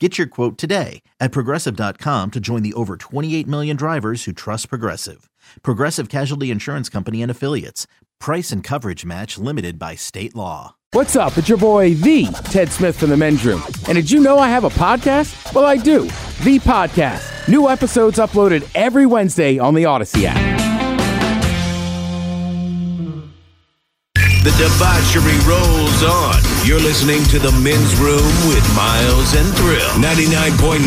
Get your quote today at progressive.com to join the over 28 million drivers who trust Progressive. Progressive Casualty Insurance Company and Affiliates. Price and coverage match limited by state law. What's up? It's your boy, The Ted Smith from the men's room. And did you know I have a podcast? Well, I do. The Podcast. New episodes uploaded every Wednesday on the Audacy app. The debauchery rolls on. You're listening to The Men's Room with Miles and Thrill. 99.9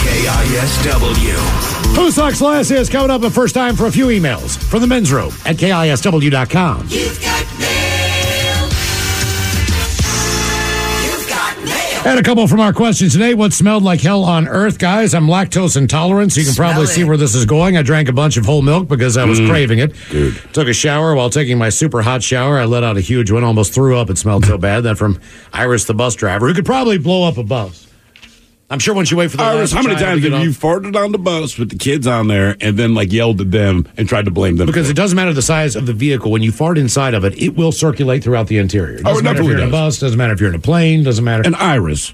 KISW. Who Sucks Less is coming up the first time for a few emails from the men's room at KISW.com. You've got And a couple from our questions today. What smelled like hell on earth, guys? I'm lactose intolerant, so you can probably see where this is going. I drank a bunch of whole milk because I was mm. craving it. Dude. Took a shower while taking my super hot shower. I let out a huge one, almost threw up. It smelled so bad. That from Iris, the bus driver, who could probably blow up a bus. I'm sure once you wait for the Iris, how many times have you farted on the bus with the kids on there and then like yelled at them and tried to blame them? Because it doesn't matter the size of the vehicle. When you fart inside of it, it will circulate throughout the interior. Doesn't Oh, it matter if you're in a bus. Doesn't matter if you're in a plane. Doesn't matter. and Iris,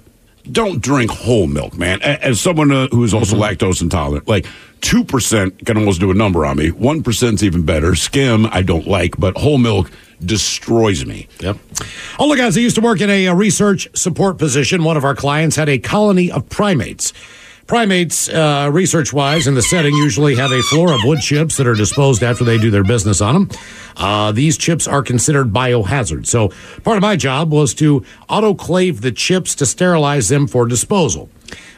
don't drink whole milk, man. As someone uh, who is also Mm-hmm. lactose intolerant, like two percent can almost do a number on me. One percent's even better. Skim I don't like, but whole milk destroys me. Yep. Oh, look, guys, I used to work in a, uh research support position. One of our clients had a colony of primates. Primates, uh, research wise, in the setting, usually have a floor of wood chips that are disposed after they do their business on them. Uh, these chips are considered biohazard. So, part of my job was to autoclave the chips to sterilize them for disposal.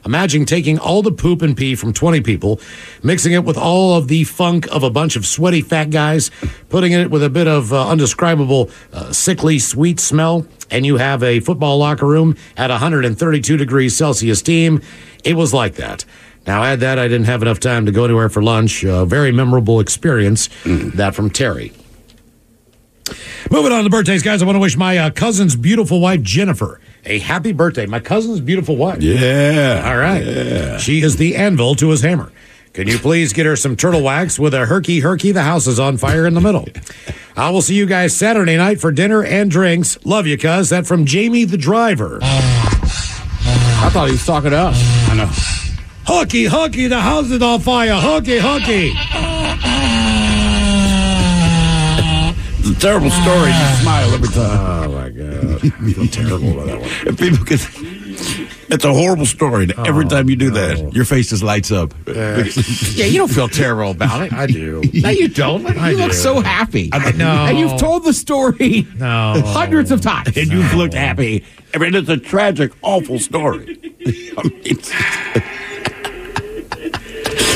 Imagine taking all the poop and pee from 20 people, mixing it with all of the funk of a bunch of sweaty fat guys, putting it with a bit of uh, undescribable, uh, sickly sweet smell, and you have a football locker room at 132 degrees Celsius team. It was like that. Now, add that I didn't have enough time to go anywhere for lunch. A very memorable experience. That from Terry. Moving on to birthdays, guys. I want to wish my uh, cousin's beautiful wife, Jennifer, a happy birthday. My cousin's beautiful wife. Yeah. All right. She is the anvil to his hammer. Can you please get her some turtle wax with a herky herky? The house is on fire in the middle. I will see you guys Saturday night for dinner and drinks. Love you, cuz. That from Jamie the driver. I thought he was talking to us. I know. Hooky, hooky, the house is on fire. Hooky, hooky. It's a terrible story. Ah. You smile every time. Oh, my God. I feel terrible about that one. If people can, it's a horrible story. and Every oh, time you do that, your face just lights up. Yeah, you don't feel terrible about it. I do. No, you don't. I you look do. so happy. I know. And you've told the story No. hundreds of times. and you've looked happy. I mean, it's a tragic, awful story. I mean,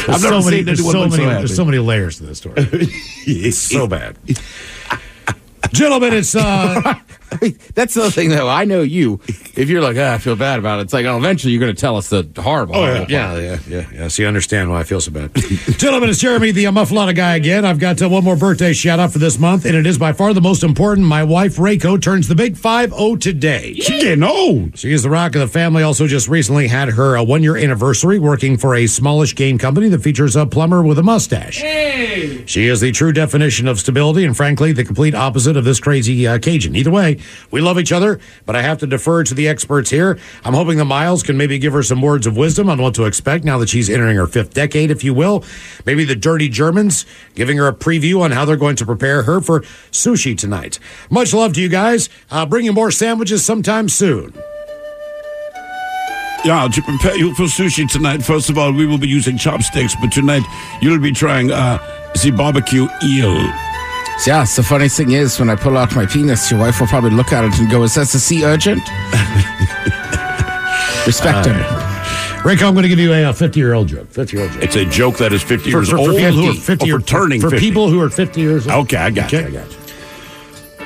I've never many, seen there's anyone so look many, so there's so many layers to this story. It's so bad. Gentlemen, it's uh That's the other thing, though. I know you. If you're like, ah, I feel bad about it, it's like, oh, eventually you're going to tell us the horrible. Oh, yeah. horrible part. Yeah, yeah, yeah, yeah. So you understand why I feel so bad. Gentlemen, it's Jeremy, the uh, guy again. I've got uh, one more birthday shout out for this month, and it is by far the most important. My wife, Reiko, turns the big 5 0 today. She getting old. She is the rock of the family. Also, just recently had her uh, one year anniversary working for a smallish game company that features a plumber with a mustache. Hey. She is the true definition of stability and, frankly, the complete opposite of this crazy uh, Cajun. Either way, we love each other, but I have to defer to the experts here. I'm hoping the Miles can maybe give her some words of wisdom on what to expect now that she's entering her fifth decade, if you will. Maybe the Dirty Germans giving her a preview on how they're going to prepare her for sushi tonight. Much love to you guys. Uh, bring you more sandwiches sometime soon. Yeah, to prepare you for sushi tonight, first of all, we will be using chopsticks, but tonight you'll be trying uh, the barbecue eel. Yeah, so the funny thing is, when I pull out my penis, your wife will probably look at it and go, Is that the sea urchin? Respect him. Rick, I'm going to give you a 50 year old joke. 50 year old joke. It's a joke that is 50 For, years for, for old. people who are 50, 50 or or for turning for 50. people who are 50 years old. Okay, I got you. I got you.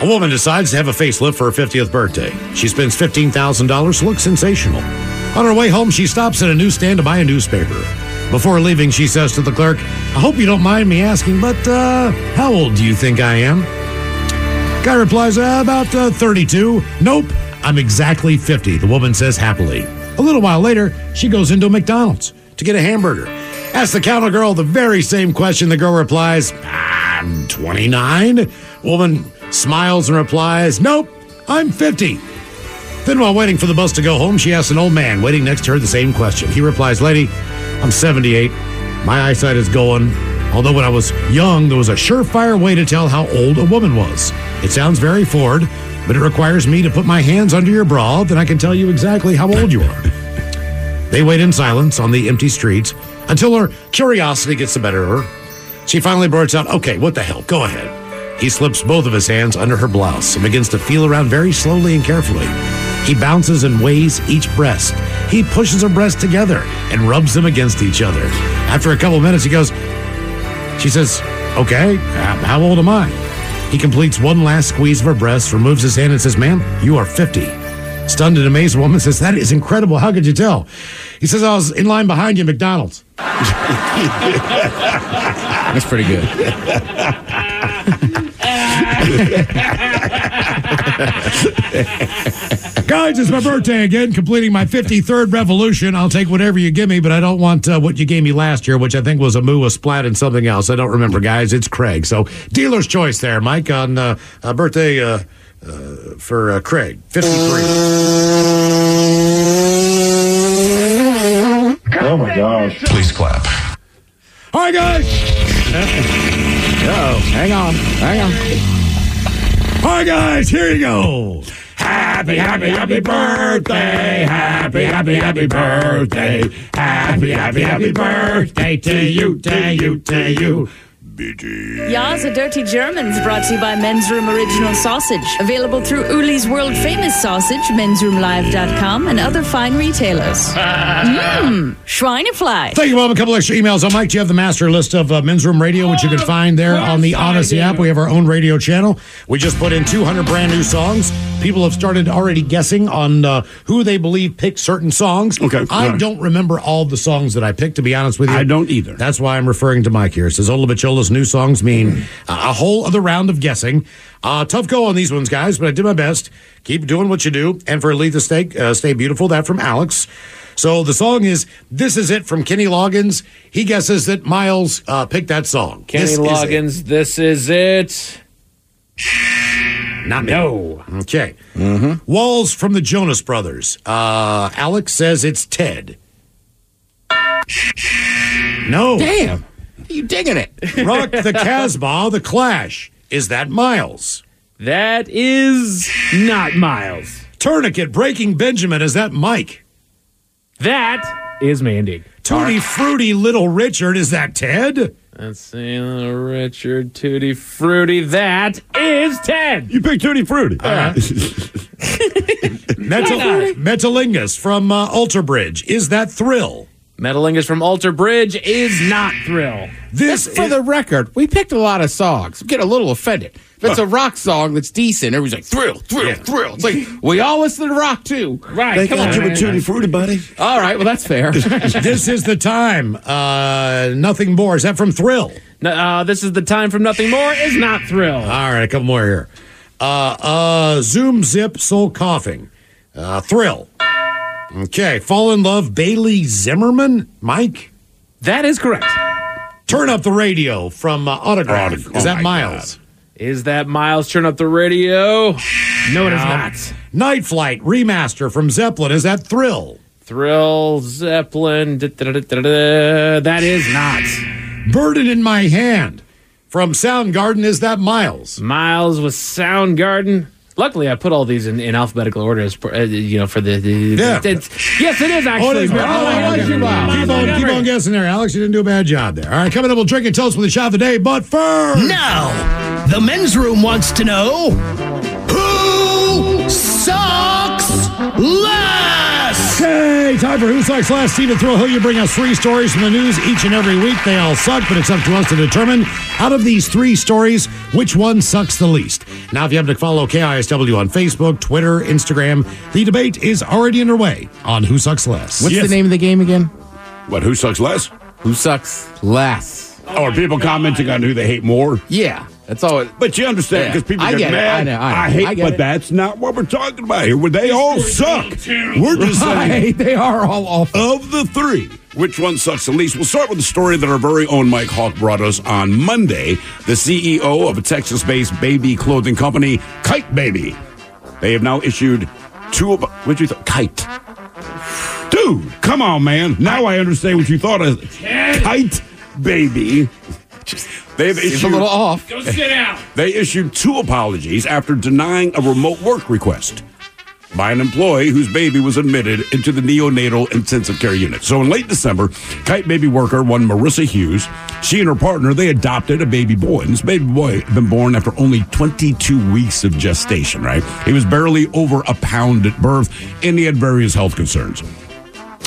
A woman decides to have a facelift for her 50th birthday. She spends $15,000 to look sensational. On her way home, she stops at a newsstand to buy a newspaper. Before leaving, she says to the clerk, I hope you don't mind me asking, but uh, how old do you think I am? Guy replies, uh, about uh, 32. Nope, I'm exactly 50, the woman says happily. A little while later, she goes into McDonald's to get a hamburger. Asks the counter girl the very same question. The girl replies, I'm 29. Woman smiles and replies, Nope, I'm 50. Then, while waiting for the bus to go home, she asks an old man waiting next to her the same question. He replies, Lady, I'm 78. My eyesight is going. Although when I was young, there was a surefire way to tell how old a woman was. It sounds very Ford, but it requires me to put my hands under your bra, then I can tell you exactly how old you are. They wait in silence on the empty streets until her curiosity gets the better of her. She finally blurts out, Okay, what the hell? Go ahead. He slips both of his hands under her blouse and begins to feel around very slowly and carefully. He bounces and weighs each breast. He pushes her breasts together and rubs them against each other. After a couple of minutes, he goes, She says, Okay, how how old am I? He completes one last squeeze of her breast, removes his hand, and says, Ma'am, you are 50. Stunned and amazed, woman says, That is incredible. How could you tell? He says, I was in line behind you at McDonald's. That's pretty good. Guys, it's my birthday again, completing my 53rd revolution. I'll take whatever you give me, but I don't want uh, what you gave me last year, which I think was a moo, a splat, and something else. I don't remember, guys. It's Craig. So, dealer's choice there, Mike, on uh, uh, birthday uh, uh, for uh, Craig, 53. Oh my gosh. Please clap. All right, guys. Oh, hang on. Hang on. All right, guys, here you go. Happy, happy, happy birthday. Happy, happy, happy birthday. Happy, happy, happy birthday to you, to you, to you. Ya's a Dirty Germans brought to you by Men's Room Original Sausage. Available through Uli's world famous sausage, mensroomlive.com, and other fine retailers. Mmm, Schweinefly. Thank you, Bob. A couple extra emails. On Mike, do you have the master list of uh, Men's Room Radio, which you can find there on the Audacy app? We have our own radio channel. We just put in 200 brand new songs. People have started already guessing on uh, who they believe picked certain songs. Okay, I all right. don't remember all the songs that I picked, to be honest with you. I don't either. That's why I'm referring to Mike here. It says Ola Bachola's new songs mean a whole other round of guessing. Uh, tough go on these ones, guys, but I did my best. Keep doing what you do. And for Lead the Stay, uh, Stay Beautiful, that from Alex. So the song is This Is It from Kenny Loggins. He guesses that Miles uh, picked that song. Kenny This Is Loggins, this is it. Not me. No. Okay. Walls from the Jonas Brothers. Uh, Alex says it's Ted. No. Damn. You digging it? Rock the Casbah, The Clash. Is that Miles? That is not Miles. Tourniquet, Breaking Benjamin. Is that Mike? That is Mandy. Tutti Frutti, Little Richard. Is that Ted? Let's see, little Richard Tutti Frutti. That is Ted. You picked Tutti Frutti. Metal, Metalingus from uh, Alter Bridge. Is that Thrill? Metalingus from Alter Bridge is not Thrill. This For is, the record, we picked a lot of songs. Get a little offended. If it's a rock song that's decent, everybody's like, thrill, thrill, thrill. It's like, we all listen to rock too. Right, come on. Tutti Frutti, buddy. All right, well, that's fair. this is the time. Uh, nothing more. Is that from Thrill? No, uh, this is the time from Nothing More is not Thrill. All right, a couple more here. Uh, uh, Zoom Zip Soul Coughing. Uh, thrill. Okay, Fall in Love Bailey Zimmerman. Mike. that is correct. Turn up the radio from uh, Autograph. Autograph. Is Oh that Miles? Is that Miles? Turn up the radio. No, it is not. Night Flight Remaster from Zeppelin. Is that Thrill? Thrill, Zeppelin. da, da, da, da, da, That is not. Burden in My Hand from Soundgarden. Is that Miles? Miles with Soundgarden. Luckily, I put all these in, in alphabetical order, as, per- uh, you know, for the. the Yeah. it's- yes, it is Oh, actually. it is. but- Oh, my okay. God. keep, on, keep on guessing there, Alex. You didn't do a bad job there. All right, coming up, we'll drink and toast with the shot of the day. But first, Now, the men's room wants to know time for Who Sucks Last. Stephen Thrill Hill, you bring us three stories from the news each and every week. They all suck, but it's up to us to determine out of these three stories which one sucks the least. Now, if you happen to follow KISW on Facebook, Twitter, Instagram, the debate is already underway on Who Sucks Less. What's Yes. the name of the game again? What? Who sucks less? Who sucks less? Oh, are people commenting on who they hate more? Yeah, that's all. It, But you understand Yeah. because people I get, get it. mad. I know, I know. hate, I get but it. that's not what we're talking about here. Where they all suck. We're just saying Right, they are all awful. of the three, which one sucks the least? We'll start with the story that our very own Mike Hawk brought us on Monday. The CEO of a Texas-based baby clothing company, Kyte Baby, they have now issued two of what you thought Kite. Dude, come on, man! Now I understand what you thought of Kyte Baby. They've It's a issued little off. Go sit down. they issued two apologies after denying a remote work request by an employee whose baby was admitted into the neonatal intensive care unit. So in late December, Kyte Baby worker one Marissa Hughes, she and her partner, they adopted a baby boy. And this baby boy had been born after only 22 weeks of gestation, right? He was barely over a pound at birth and he had various health concerns.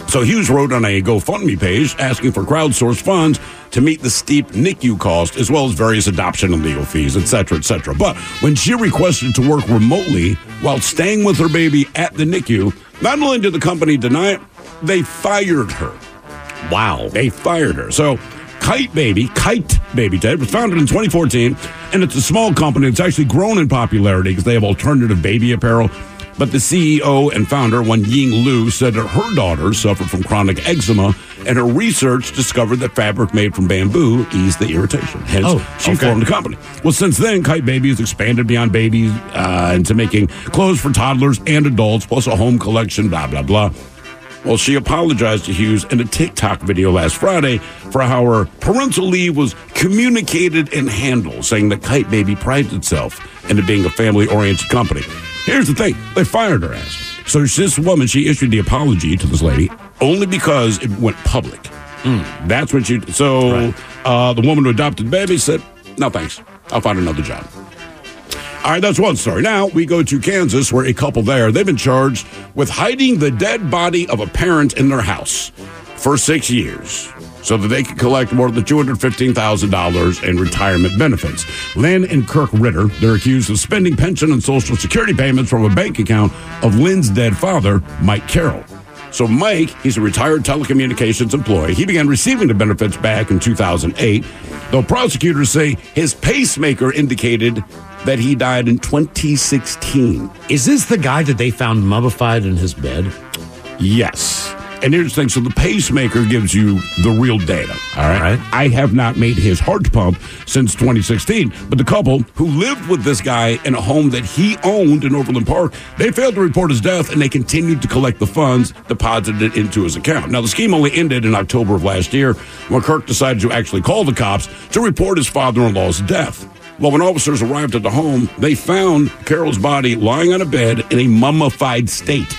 So Hughes wrote on a GoFundMe page asking for crowdsourced funds to meet the steep NICU cost, as well as various adoption and legal fees, etc., cetera, et cetera. But when she requested to work remotely while staying with her baby at the NICU, not only did the company deny it, they fired her. Wow. They fired her. So Kyte Baby, Kyte Baby Ted, was founded in 2014, and it's a small company. It's actually grown in popularity because they have alternative baby apparel. But the CEO and founder, one Ying Liu, said that her daughter suffered from chronic eczema, and her research discovered that fabric made from bamboo eased the irritation. Hence, Oh, she okay. formed a company. Well, since then, Kyte Baby has expanded beyond babies uh, into making clothes for toddlers and adults, plus a home collection, blah, blah, blah. Well, she apologized to Hughes in a TikTok video last Friday for how her parental leave was communicated and handled, saying that Kyte Baby prides itself into being a family oriented company. Here's the thing they fired her ass. So this woman, she issued the apology to this lady only because it went public. That's what she. So uh, the woman who adopted the baby said, no thanks. I'll find another job. All right, that's one story. Now we go to Kansas, where a couple there they've been charged with hiding the dead body of a parent in their house for six years, so that they could collect more than two hundred fifteen thousand dollars in retirement benefits. Lynn and Kirk Ritter they're accused of spending pension and social security payments from a bank account of Lynn's dead father, Mike Carroll. So Mike, he's a retired telecommunications employee. He began receiving the benefits back in 2008, though prosecutors say his pacemaker indicated that he died in 2016. Is this the guy that they found mummified in his bed? Yes. And here's the thing so the pacemaker gives you the real data. All right. Right. I have not made his heart pump since 2016. But the couple who lived with this guy in a home that he owned in Overland Park, they failed to report his death and they continued to collect the funds deposited into his account. Now, the scheme only ended in October of last year when Kirk decided to actually call the cops to report his father in law's death. Well, when officers arrived at the home, they found Carroll's body lying on a bed in a mummified state.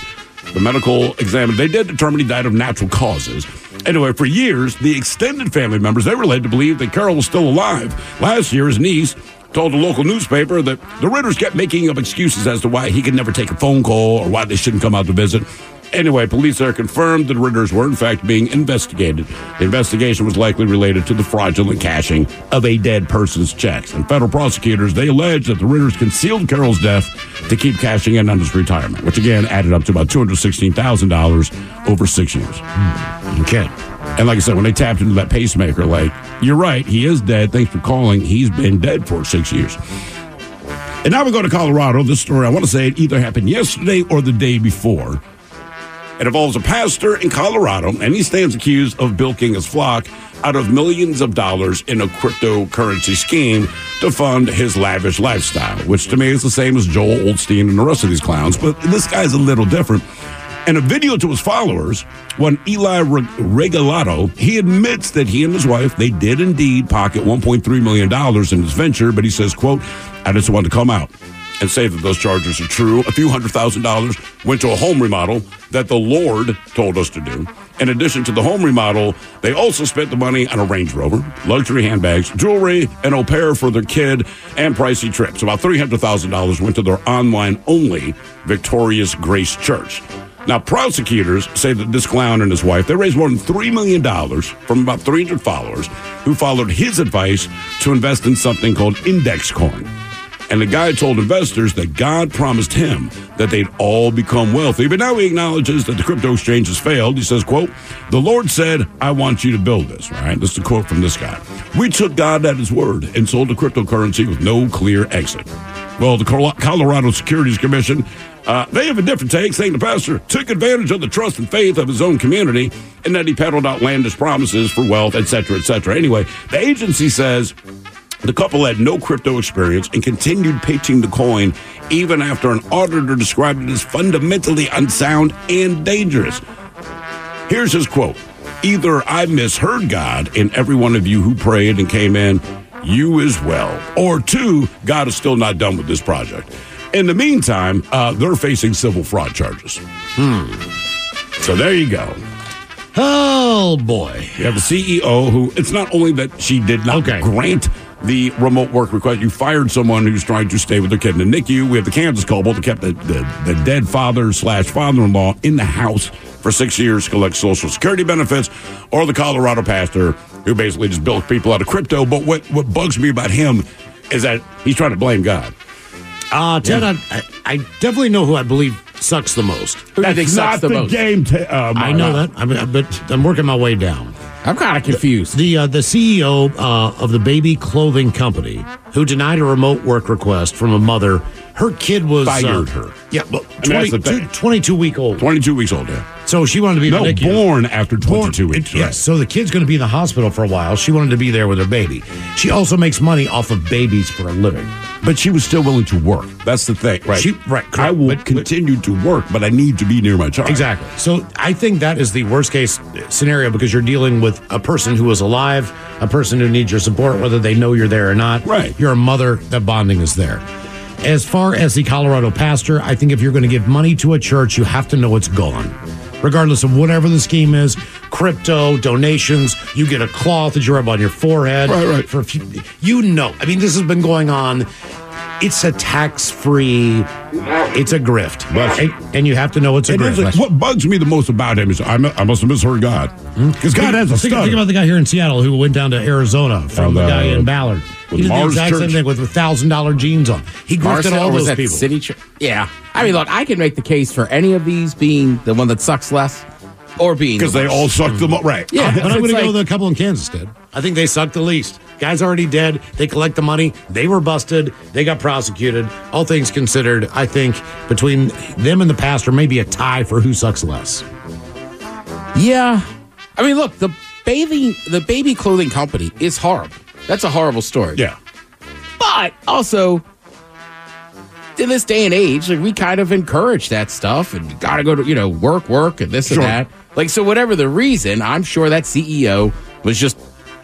The medical examiner, they did determine he died of natural causes. Anyway, for years, the extended family members, they were led to believe that Carroll was still alive. Last year, his niece told a local newspaper that the Ritters kept making up excuses as to why he could never take a phone call or why they shouldn't come out to visit. Anyway, police there confirmed that Ritters were in fact being investigated. The investigation was likely related to the fraudulent cashing of a dead person's checks. And federal prosecutors, they allege that the Ritters concealed Carroll's death to keep cashing in on his retirement, which again added up to about $216,000 over six years. Hmm. Okay. And like I said, when they tapped into that pacemaker, like, you're right, he is dead. Thanks for calling. He's been dead for six years. And now we go to Colorado. This story, I want to say it either happened yesterday or the day before. It involves a pastor in Colorado, and he stands accused of bilking his flock out of millions of dollars in a cryptocurrency scheme to fund his lavish lifestyle, which to me is the same as Joel Osteen and the rest of these clowns, but this guy's a little different. In a video to his followers, when Eli Regalado, he admits that he and his wife, they did indeed pocket $1.3 million in this venture, but he says, quote, I just want to come out. And say that those charges are true. A few hundred thousand dollars went to a home remodel that the Lord told us to do. In addition to the home remodel, they also spent the money on a Range Rover, luxury handbags, jewelry, an au pair for their kid, and pricey trips. About $300,000 went to their online only Victorious Grace Church. Now, prosecutors say that this clown and his wife, they raised more than $3 million from about 300 followers who followed his advice to invest in something called index coin. And the guy told investors that God promised him that they'd all become wealthy. But now he acknowledges that the crypto exchange has failed. He says, quote, the Lord said, I want you to build this. Right. This is a quote from this guy. We took God at his word and sold the cryptocurrency with no clear exit. Well, the Colorado Securities Commission, uh, they have a different take, saying the pastor took advantage of the trust and faith of his own community and that he peddled outlandish promises for wealth, etc., etc. Anyway, the agency says the couple had no crypto experience and continued pitching the coin even after an auditor described it as fundamentally unsound and dangerous. Here's his quote Either I misheard God and every one of you who prayed and came in, you as well, or two, God is still not done with this project. In the meantime, uh, they're facing civil fraud charges. Hmm. So there you go. Oh boy. You have a CEO who it's not only that she did not Okay. grant the remote work request, you fired someone who's trying to stay with their kid in the NICU. We have the Kansas couple that kept the, the, the dead father slash father in law in the house for six years to collect Social Security benefits, or the Colorado pastor who basically just built people out of crypto. But what, what bugs me about him is that he's trying to blame God. Uh, Ted, I, I, I definitely know who I believe sucks the most. That's sucks not the the most? game. Ta- uh, I know that, I mean, but I'm working my way down. I'm kind of confused. The uh, the CEO uh, of the baby clothing company who denied a remote work request from a mother. Her kid was Fired uh, her. Yeah, well, I mean, that's 20, the 22 week old. 22 weeks old, yeah. So she wanted to be No, born after 22 Born- weeks. Yes. right. So the kid's going to be in the hospital for a while. She wanted to be there with her baby. She also makes money off of babies for a living. But she was still willing to work. That's the thing. Right. She- right, correct. I will But- but- continue to work, but I need to be near my child. Exactly. So I think that is the worst case scenario because you're dealing with a person who is alive, a person who needs your support, whether they know you're there or not. Right. You're a mother, that bonding is there. As far as the Colorado pastor, I think if you're going to give money to a church, you have to know it's gone. Regardless of whatever the scheme is, crypto, donations, you get a cloth that you rub on your forehead. Right, right. For a few, you know, I mean, this has been going on. It's a tax free, it's a grift. Bless you. And, and you have to know it's a It is grift. like, what bugs me the most about him is I, mu- I must have misheard God. Hmm? Because God has a think, stutter. think about the guy here in Seattle who went down to Arizona from the the- guy in Ballard. with He did the Mars exact Church. same thing with thousand dollar jeans on. He grifted Mars Hill, all or was those that people. City Church? Yeah. I mean, look, I can make the case for any of these being the one that sucks less or being Because the they all sucked them up. Right. Yeah, but I'm going to go with a couple in Kansas did. I think they sucked the least. Guy's already dead. They collect the money. They were busted. They got prosecuted. All things considered, I think between them and the pastor, maybe a tie for who sucks less. Yeah. I mean, look, the bathing, the baby clothing company is horrible. That's a horrible story. Yeah. But also, in this day and age, like we kind of encourage that stuff and you gotta go to, you know, work, work, and this Sure. and that. Like, so whatever the reason, I'm sure that CEO was just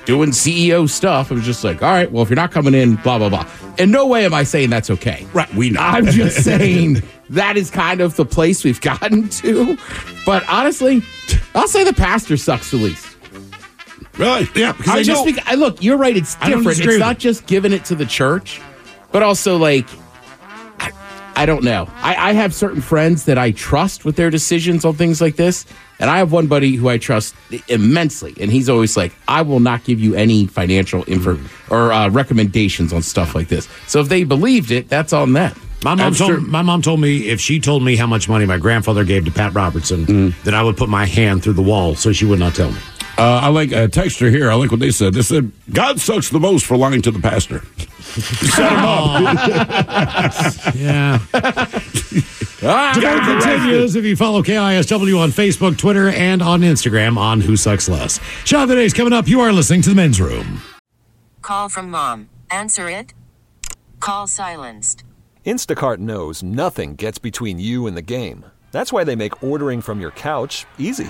doing CEO stuff. It was just like, all right, well, if you're not coming in, blah, blah, blah. In no way am I saying that's okay. Right. We know. I'm just saying that is kind of the place we've gotten to. But honestly, I'll say the pastor sucks the least. Really? Yeah, because I they just think, I look, you're right. It's different. It's not just giving it to the church, but also like, I, I don't know. I, I have certain friends that I trust with their decisions on things like this, and I have one buddy who I trust immensely, and he's always like, "I will not give you any financial info or uh, recommendations on stuff like this." So if they believed it, that's on them. My mom I'm told my mom told me if she told me how much money my grandfather gave to Pat Robertson, Mm. then I would put my hand through the wall so she would not tell me. Uh, I like a texture here. I like what they said. They said, God sucks the most for lying to the pastor. Set him up. Yeah. Ah, Debate continues if you follow KISW on Facebook, Twitter, and on Instagram on Who Sucks Less. Shot of the Day's coming up. You are listening to the men's room. Call from mom. Answer it. Call silenced. Instacart knows nothing gets between you and the game. That's why they make ordering from your couch easy.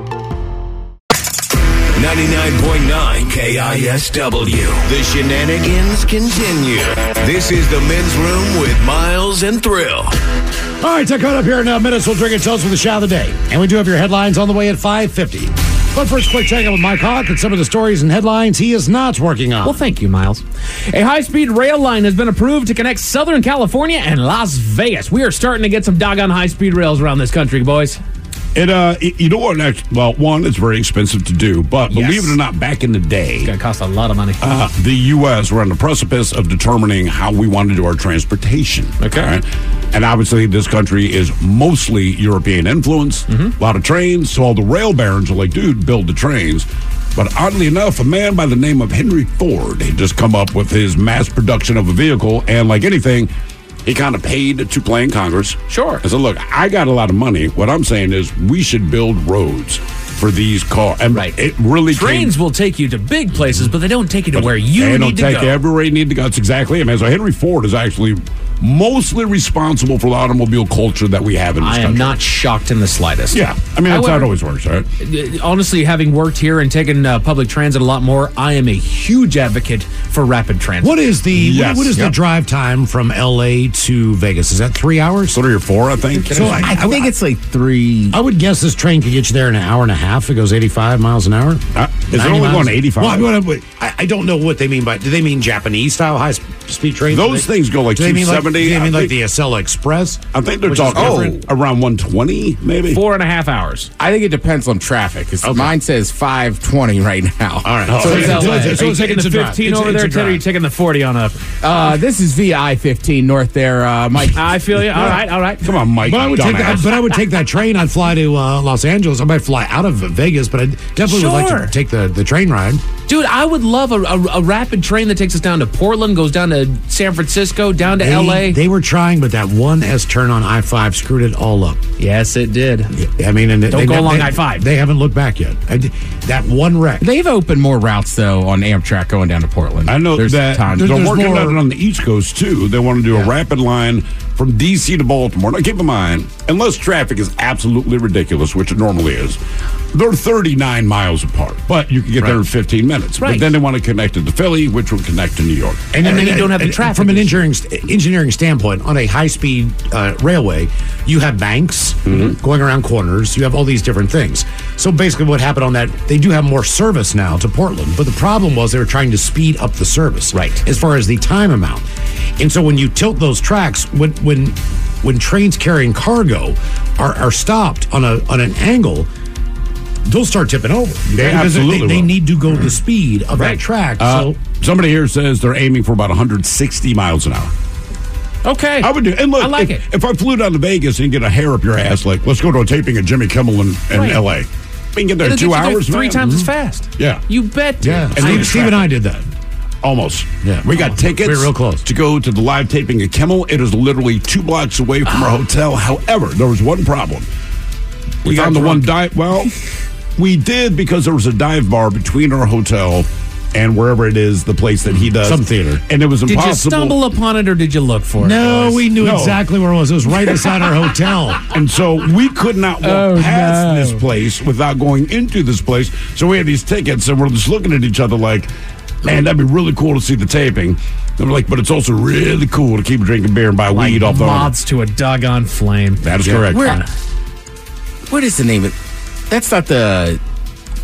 99.9 KISW. The shenanigans continue. This is the men's room with Miles and Thrill. All right, so coming up here in uh, minutes, we'll drink and toast with the shot of the day. And we do have your headlines on the way at 5.50. But first, quick check in with Mike Hawk and some of the stories and headlines he is not working on. Well, thank you, Miles. A high speed rail line has been approved to connect Southern California and Las Vegas. We are starting to get some doggone high speed rails around this country, boys. It uh, it- you know what? next- Well, one, it's very expensive to do, but Yes. believe it or not, back in the day, It's going to cost a lot of money. uh, the U.S. were on the precipice of determining how we want to do our transportation. Okay. And obviously, this country is mostly European influence. Mm-hmm. A lot of trains, so all the rail barons are like, dude, build the trains. But oddly enough, a man by the name of Henry Ford had just come up with his mass production of a vehicle, and like anything, he kind of paid to play in Congress. Sure. I said, look, I got a lot of money. What I'm saying is we should build roads for these cars. And Right. it really Trains came, will take you to big places, but they don't take you to where you they need don't to take go. everywhere you need to go. That's exactly it, man. So Henry Ford is actually mostly responsible for the automobile culture that we have in this I am country. not shocked in the slightest. Yeah. I mean, that's how it always works, right? Uh, Honestly, having worked here and taken uh, public transit a lot more, I am a huge advocate for rapid transit. What is the Yes. what, what is Yep. the drive time from L.A. to Vegas? Is that three hours? Three or four, I think. So I, I think it's like three. I would guess this train could get you there in an hour and a half. It goes 85 miles an hour. Uh, is it only miles? going 85? Well, I, mean, I, I don't know what they mean by. Do they mean Japanese style high speed trains? Those they- things go like do like, 270. Do they I mean like the Acela Express? I think they're Which talking different. around 120, maybe. Four and a half hours. I think it depends on traffic. 'cause mine says 520 right now. All right. So So it's it's- LA. so it's- Are you taking it's the a drive. 15 It's over it's there, a Ted, or are you taking the 40 on a. Uh, this is VI 15 north there, uh, Mike. I feel you. All right, all right. Come on, Mike. But I would take that. But I would take that train. I'd fly to uh, Los Angeles. I might fly out of Vegas, but I definitely would like to take the, the train ride. Dude, I would love a, a, a rapid train that takes us down to Portland, goes down to San Francisco, down to They, LA. They were trying, but that one S turn on I five screwed it all up. yes, it did. I mean, and Don't they, go they- along I-5. They haven't looked back yet. I d that one wreck. They've opened more routes though on Amtrak going down to Portland. I know There's that times- they're there's working more- on it on the East Coast too. They want to do a rapid line from DC to Baltimore. Now, keep in mind, unless traffic is absolutely ridiculous, which it normally is, they're 39 miles apart, but you can get there in 15 minutes. But Right. then they want to connect it to Philly, which will connect to New York. And then you don't have the traffic From an engineering engineering standpoint, on a high speed uh, railway, you have banks Mm-hmm. going around corners. You have all these different things. So basically, what happened on that? They do have more service now to Portland, but the problem was they were trying to speed up the service, Right. As far as the time amount, and so when you tilt those tracks, when when when trains carrying cargo are, are stopped on a on an angle. They'll start tipping over. They absolutely they, will. need to go the speed of that track. Uh, so somebody here says they're aiming for about 160 miles an hour. Okay. I would do. And look, I like if, it. if I flew down to Vegas and get a hair up your ass, like let's go to a taping of Jimmy Kimmel in, in Right. L.A. We can get there It'll two get you there hours, three man. times as Mhm. fast. Yeah. You bet. yeah. And Steve, Steve and I did that. Almost. Yeah. We got Almost. tickets. We were real close. To go to the live taping of Kimmel. It is literally two blocks away from our hotel. However, there was one problem. We got found the one dive. Well, we did because there was a dive bar between our hotel and wherever it is, the place that he mm. does Some theater. and it was impossible. Did you stumble upon it or did you look for it? No, boys? we knew No. exactly where it was. It was right beside our hotel. And so we could not walk Oh, past no. this place without going into this place. So we had these tickets, and we're just looking at each other like, man, that'd be really cool to see the taping. And we're like, but it's also really cool to keep drinking beer and buy Like weed off the moths to a doggone flame. That is correct. Where, what is the name of That's not the.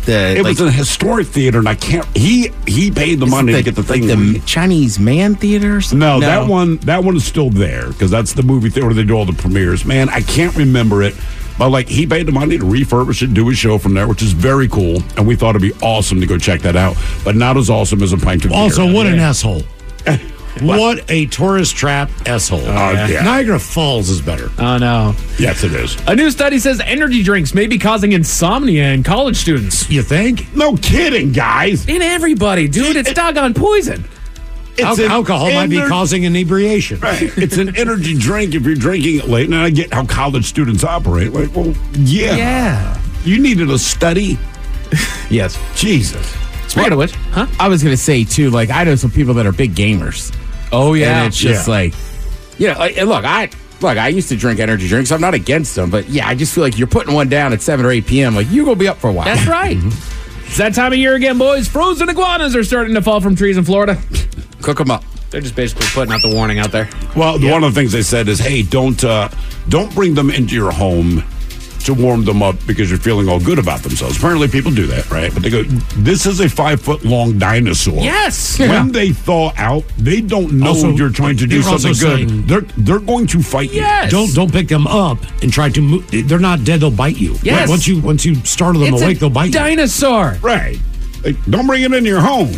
The It like, was a historic theater, and I can't. He he paid the money the, to get the thing. like thing. the Chinese Man Theater or something? no, that one that one is still there because that's the movie theater where they do all the premieres. Man, I can't remember it. But like he paid the money to refurbish it, do a show from there, which is very cool, and we thought it'd be awesome to go check that out. But not as awesome as a pint of beer. Also, what an asshole. what a tourist trap asshole. Oh, yeah. Niagara Falls is better. Oh, no. Yes, it is. A new study says energy drinks may be causing insomnia in college students. You think? No kidding, guys. In everybody, dude. It's doggone poison. Al- an alcohol might be causing inebriation. Right. It's an energy drink if you're drinking it late. And I get how college students operate. Like, well, yeah. Yeah. You needed a study? Yes. Jesus. Speaking of which, huh? I was going to say, too, like, I know some people that are big gamers. Oh, yeah. And it's just Yeah. like, you know, like, and look, I. Look, I used to drink energy drinks. I'm not against them, but yeah, I just feel like you're putting one down at 7 or 8 p.m. Like, you're going to be up for a while. That's right. It's that time of year again, boys. Frozen iguanas are starting to fall from trees in Florida. Cook them up. They're just basically putting out the warning out there. Well, one of the things they said is, hey, don't uh, don't bring them into your home to warm them up because you're feeling all good about themselves. Apparently, people do that, right? But they go, this is a five foot long dinosaur. Yes. When they thaw out, they don't know Also, you're trying to do something good. saying- they're they're going to fight you. Yes. Don't don't pick them up and try to move. They're not dead. They'll bite you. Yes. Once you once you startle them It's awake, a they'll bite you. dinosaur. Right. Like, don't bring it into your home.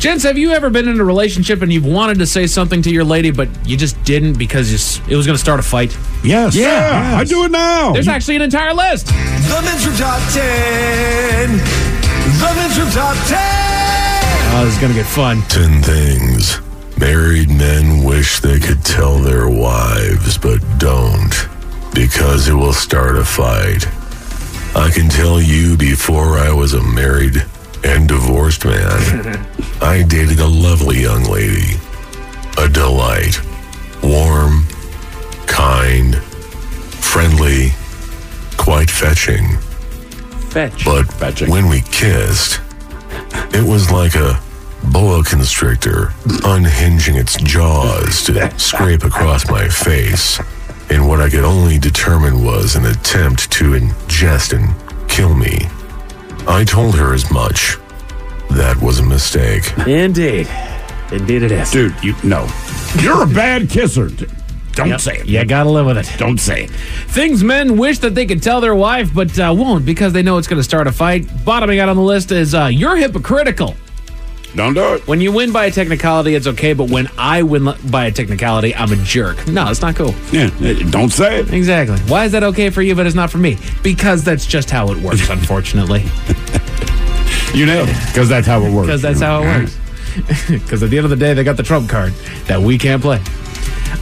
Gents, have you ever been in a relationship and you've wanted to say something to your lady, but you just didn't because you it was going to start a fight? Yes. Yeah, I do it now. There's actually an entire list. The Men's Room Top 10. The Men's Room Top 10. Oh, this is going to get fun. 10 things married men wish they could tell their wives but don't because it will start a fight. I can tell you before I was a married and divorced man, I dated a lovely young lady, a delight, warm, kind, friendly, quite fetching. Fetch. But when we kissed, it was like a boa constrictor unhinging its jaws to scrape across my face in what I could only determine was an attempt to ingest and kill me. I told her as much. That was a mistake. Indeed. Indeed it is. Dude, you no. You're a bad kisser. Don't Yep. say it. You got to live with it. Don't say it. Things men wish that they could tell their wife, but uh, won't because they know it's going to start a fight. Bottoming out on the list is uh, you're hypocritical. Don't do it. When you win by a technicality, it's okay, but when I win by a technicality, I'm a jerk. No, it's not cool. Yeah, don't say it. Exactly. Why is that okay for you, but it's not for me? Because that's just how it works, unfortunately. You know. Because that's how it works. Because that's how it works. Because at the end of the day, they got the trump card that we can't play.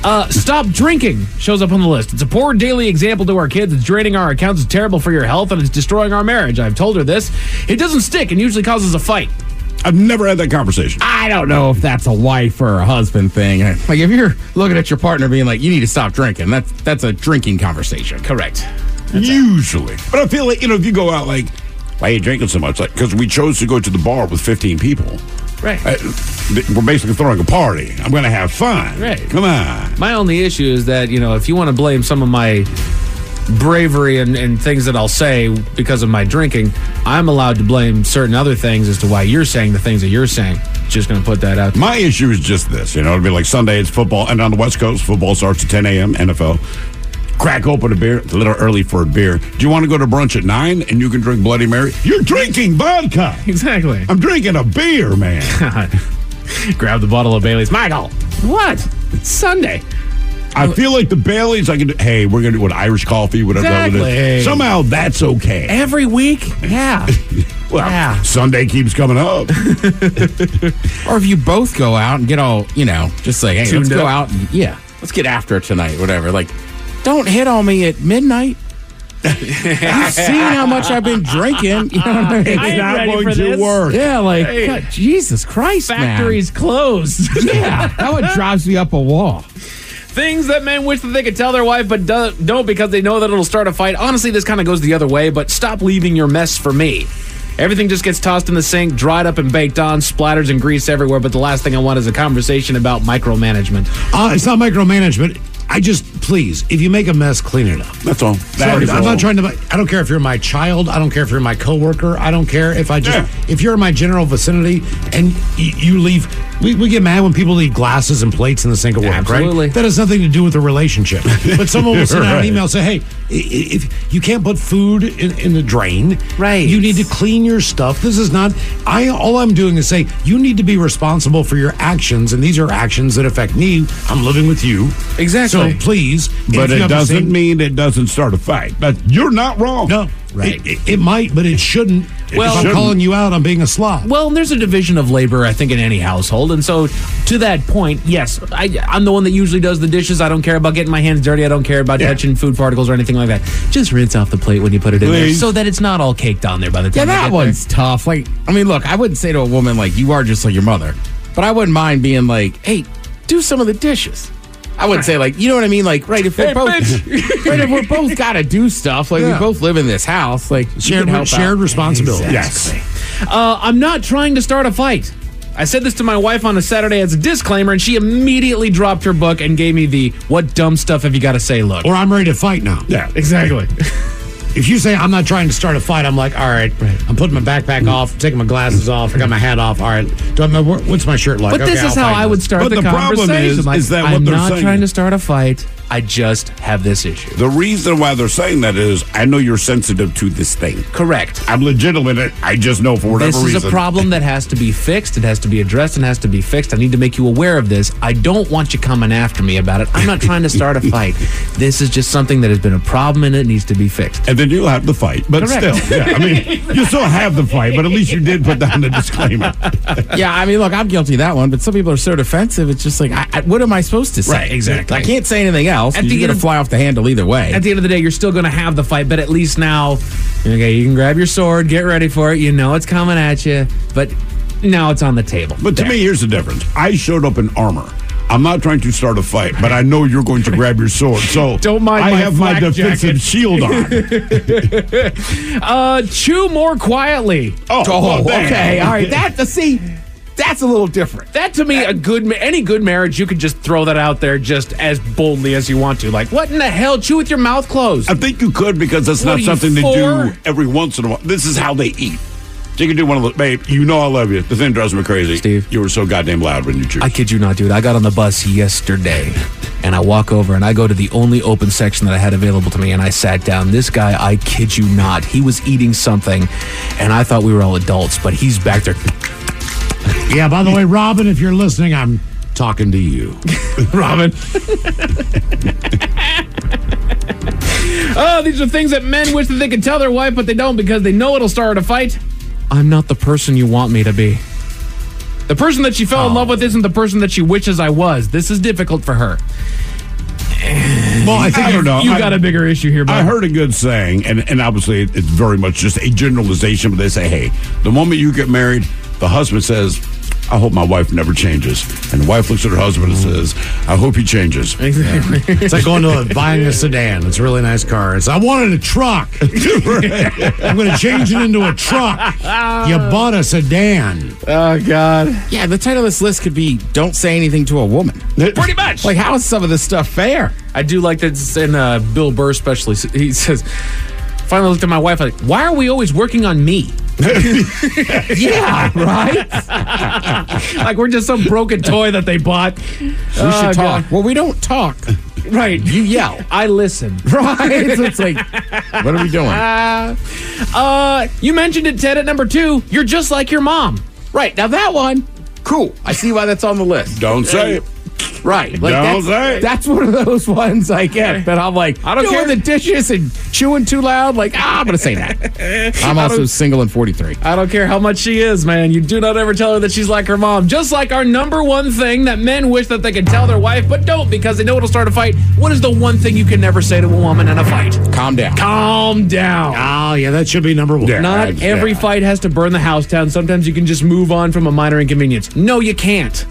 Uh, stop drinking shows up on the list. It's a poor daily example to our kids. It's draining our accounts. It's terrible for your health, and it's destroying our marriage. I've told her this. It doesn't stick and usually causes a fight. I've never had that conversation. I don't know if that's a wife or a husband thing. Like if you're looking at your partner being like, "You need to stop drinking," that's that's a drinking conversation. Correct. Usually. But I feel like, you know, if you go out, like, why are you drinking so much? Like, because we chose to go to the bar with 15 people. Right. Uh, we're basically throwing a party. I'm going to have fun. Right. Come on. My only issue is that, you know, if you want to blame some of my bravery and, and things that I'll say because of my drinking, I'm allowed to blame certain other things as to why you're saying the things that you're saying. Just going to put that out. My issue is just this. You know, it'd be like Sunday, it's football. And on the West Coast, football starts at 10 a.m., NFL. Crack open a beer. It's a little early for a beer. Do you want to go to brunch at 9 and you can drink Bloody Mary? You're drinking vodka. Exactly. I'm drinking a beer, man. Grab the bottle of Bailey's. Michael, what? It's Sunday. I feel like the Baileys, I can do, hey, we're going to do an Irish coffee, whatever Exactly. is. Somehow that's okay. Every week? Yeah. Well, Yeah. Sunday keeps coming up. Or if you both go out and get all, you know, just like, hey, let's Tuned go out and yeah, let's get after it tonight, whatever. Like, don't hit on me at midnight. You've seen how much I've been drinking. You know what I mean? I ain't ready for this. Yeah, like Hey. God, Jesus Christ, man. Factory's closed. Yeah, that one drives me up a wall. Things that men wish that they could tell their wife, but do- don't because they know that it'll start a fight. Honestly, this kind of goes the other way, but stop leaving your mess for me. Everything just gets tossed in the sink, dried up and baked on, splatters and grease everywhere, but the last thing I want is a conversation about micromanagement. Uh, it's not micromanagement. I just please, if you make a mess, clean it up. That's all. Sorry, is I'm all. not trying to. I don't care if you're my child. I don't care if you're my coworker. I don't care if I just if you're in my general vicinity and y- you leave. We, we get mad when people leave glasses and plates in the sink at work, Absolutely. right? That has nothing to do with the relationship. But someone will send out an email and say, "Hey, i- i- if you can't put food in, in the drain, Right. You need to clean your stuff. This is not. I all I'm doing is say you need to be responsible for your actions, and these are actions that affect me. I'm living with you, Exactly. So please, But it doesn't same- mean it doesn't start a fight. But you're not wrong. no, Right. It, it, it might, but it shouldn't. Well- if I'm calling you out on being a slob. Well, and there's a division of labor, I think, in any household. And so, to that point, yes, I, I'm the one that usually does the dishes. I don't care about getting my hands dirty. I don't care about Yeah. touching food particles or anything like that. Just rinse off the plate when you put it in there so that it's not all caked on there by the Yeah, time I that get one's tough. Like, I mean, look, I wouldn't say to a woman like you are just like your mother, but I wouldn't mind being like, hey, do some of the dishes. I wouldn't say like, you know what I mean? Like, right, if we're Hey, both, bitch. right, if we're both got to do stuff, like Yeah. we both live in this house, like shared shared out. responsibility. Yes. Uh, I'm not trying to start a fight. I said this to my wife on a Saturday as a disclaimer, and she immediately dropped her book and gave me the "What dumb stuff have you got to say?" look. Or I'm ready to fight now. Yeah. exactly. If you say I'm not trying to start a fight, I'm like, all right, I'm putting my backpack mm. off, taking my glasses mm. off, I got my hat off. All right, do I, what's my shirt like? But this is I'll how fight I would this. start But the, the problem conversation. is- like, is that what I'm they're not saying- trying to start a fight. I just have this issue. The reason why they're saying that is I know you're sensitive to this thing. Correct. I'm legitimate. I just know for whatever reason. This is reason. a problem that has to be fixed. It has to be addressed and has to be fixed. I need to make you aware of this. I don't want you coming after me about it. I'm not trying to start a fight. This is just something that has been a problem and it needs to be fixed. And then you'll have the fight. But Correct. still, yeah. I mean, you still have the fight, but at least you did put down the disclaimer. Yeah, I mean, look, I'm guilty of that one, but some people are so defensive. It's just like, I, I, what am I supposed to say? Right, exactly. I can't say anything else. At At the you're going end- to fly off the handle either way. At the end of the day, you're still going to have the fight, but at least now, okay, you can grab your sword, get ready for it. You know it's coming at you, but now it's on the table. But to me, here's the difference. I showed up in armor. I'm not trying to start a fight, but I know you're going to grab your sword. So Don't mind I my have my defensive jacket. shield on. uh, chew more quietly. Oh, oh, well, okay. All right. That, the see, that's a little different. That to me, a good any good marriage, you could just throw that out there just as boldly as you want to. Like, what in the hell? Chew with your mouth closed. I think you could because that's What not are you, something they do every once in a while. This is how they eat. So you can do one of those, babe. You know I love you. The thing drives me crazy. Steve. you were so goddamn loud when you chew. I kid you not, dude. I got on the bus yesterday and I walk over and I go to the only open section that I had available to me and I sat down. This guy, I kid you not, he was eating something and I thought we were all adults, but he's back there. Yeah. By the way, Robin, if you're listening, I'm talking to you. Robin. oh, these are things that men wish that they could tell their wife, but they don't because they know it'll start a fight. I'm not the person you want me to be. The person that she fell in oh. love with isn't the person that she wishes I was. This is difficult for her. Well, I think I don't know. You I- got a bigger issue here, I heard a good saying, and, and obviously it's very much just a generalization, but they say, hey, the moment you get married, the husband says, I hope my wife never changes. And the wife looks at her husband and says, I hope he changes. Exactly. It's like going to a, buying a sedan. It's a really nice car. It's I wanted a truck. I'm going to change it into a truck. You bought a sedan. Oh, God. Yeah, the title of this list could be Don't Say Anything to a Woman. Pretty much. Like, how is some of this stuff fair? I do like that it's in uh, Bill Burr, especially. He says, finally looked at my wife like, why are we always working on me? yeah, right? like we're just some broken toy that they bought. We should talk. Well, we don't talk. Right. You yell. I listen. Right? So it's like, what are we doing? Uh, uh, you mentioned it, Ted, at number two. You're just like your mom. Right. Now, that one, cool. I see why that's on the list. Don't say it. Right. Like Don't that's, say. that's one of those ones I get. But I'm like, I don't doing care. the dishes and chewing too loud. Like, ah, I'm going to say that. I'm also single and 43. I don't care how much she is, man. You do not ever tell her that she's like her mom. Just like our number one thing that men wish that they could tell their wife, but don't because they know it'll start a fight. What is the one thing you can never say to a woman in a fight? Calm down. Calm down. Oh, yeah, that should be number one. Yeah. Not that's- every yeah. fight has to burn the house down. Sometimes you can just move on from a minor inconvenience. No, you can't.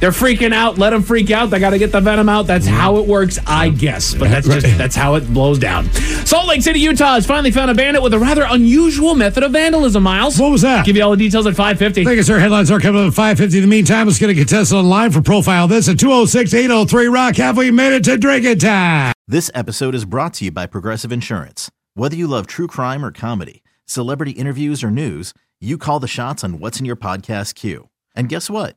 They're freaking out. Let them freak out. They got to get the venom out. That's how it works, I guess. But that's just that's how it blows down. Salt Lake City, Utah has finally found a bandit with a rather unusual method of vandalism. Miles, What was that? Give you all the details at five fifty. Thank you, sir. Headlines are coming up at 550. In the meantime, let's get a contestant online for Profile This at 206-803 Rock. Have we made it to drinking time? This episode is brought to you by Progressive Insurance. Whether you love true crime or comedy, celebrity interviews or news, you call the shots on what's in your podcast queue. And guess what?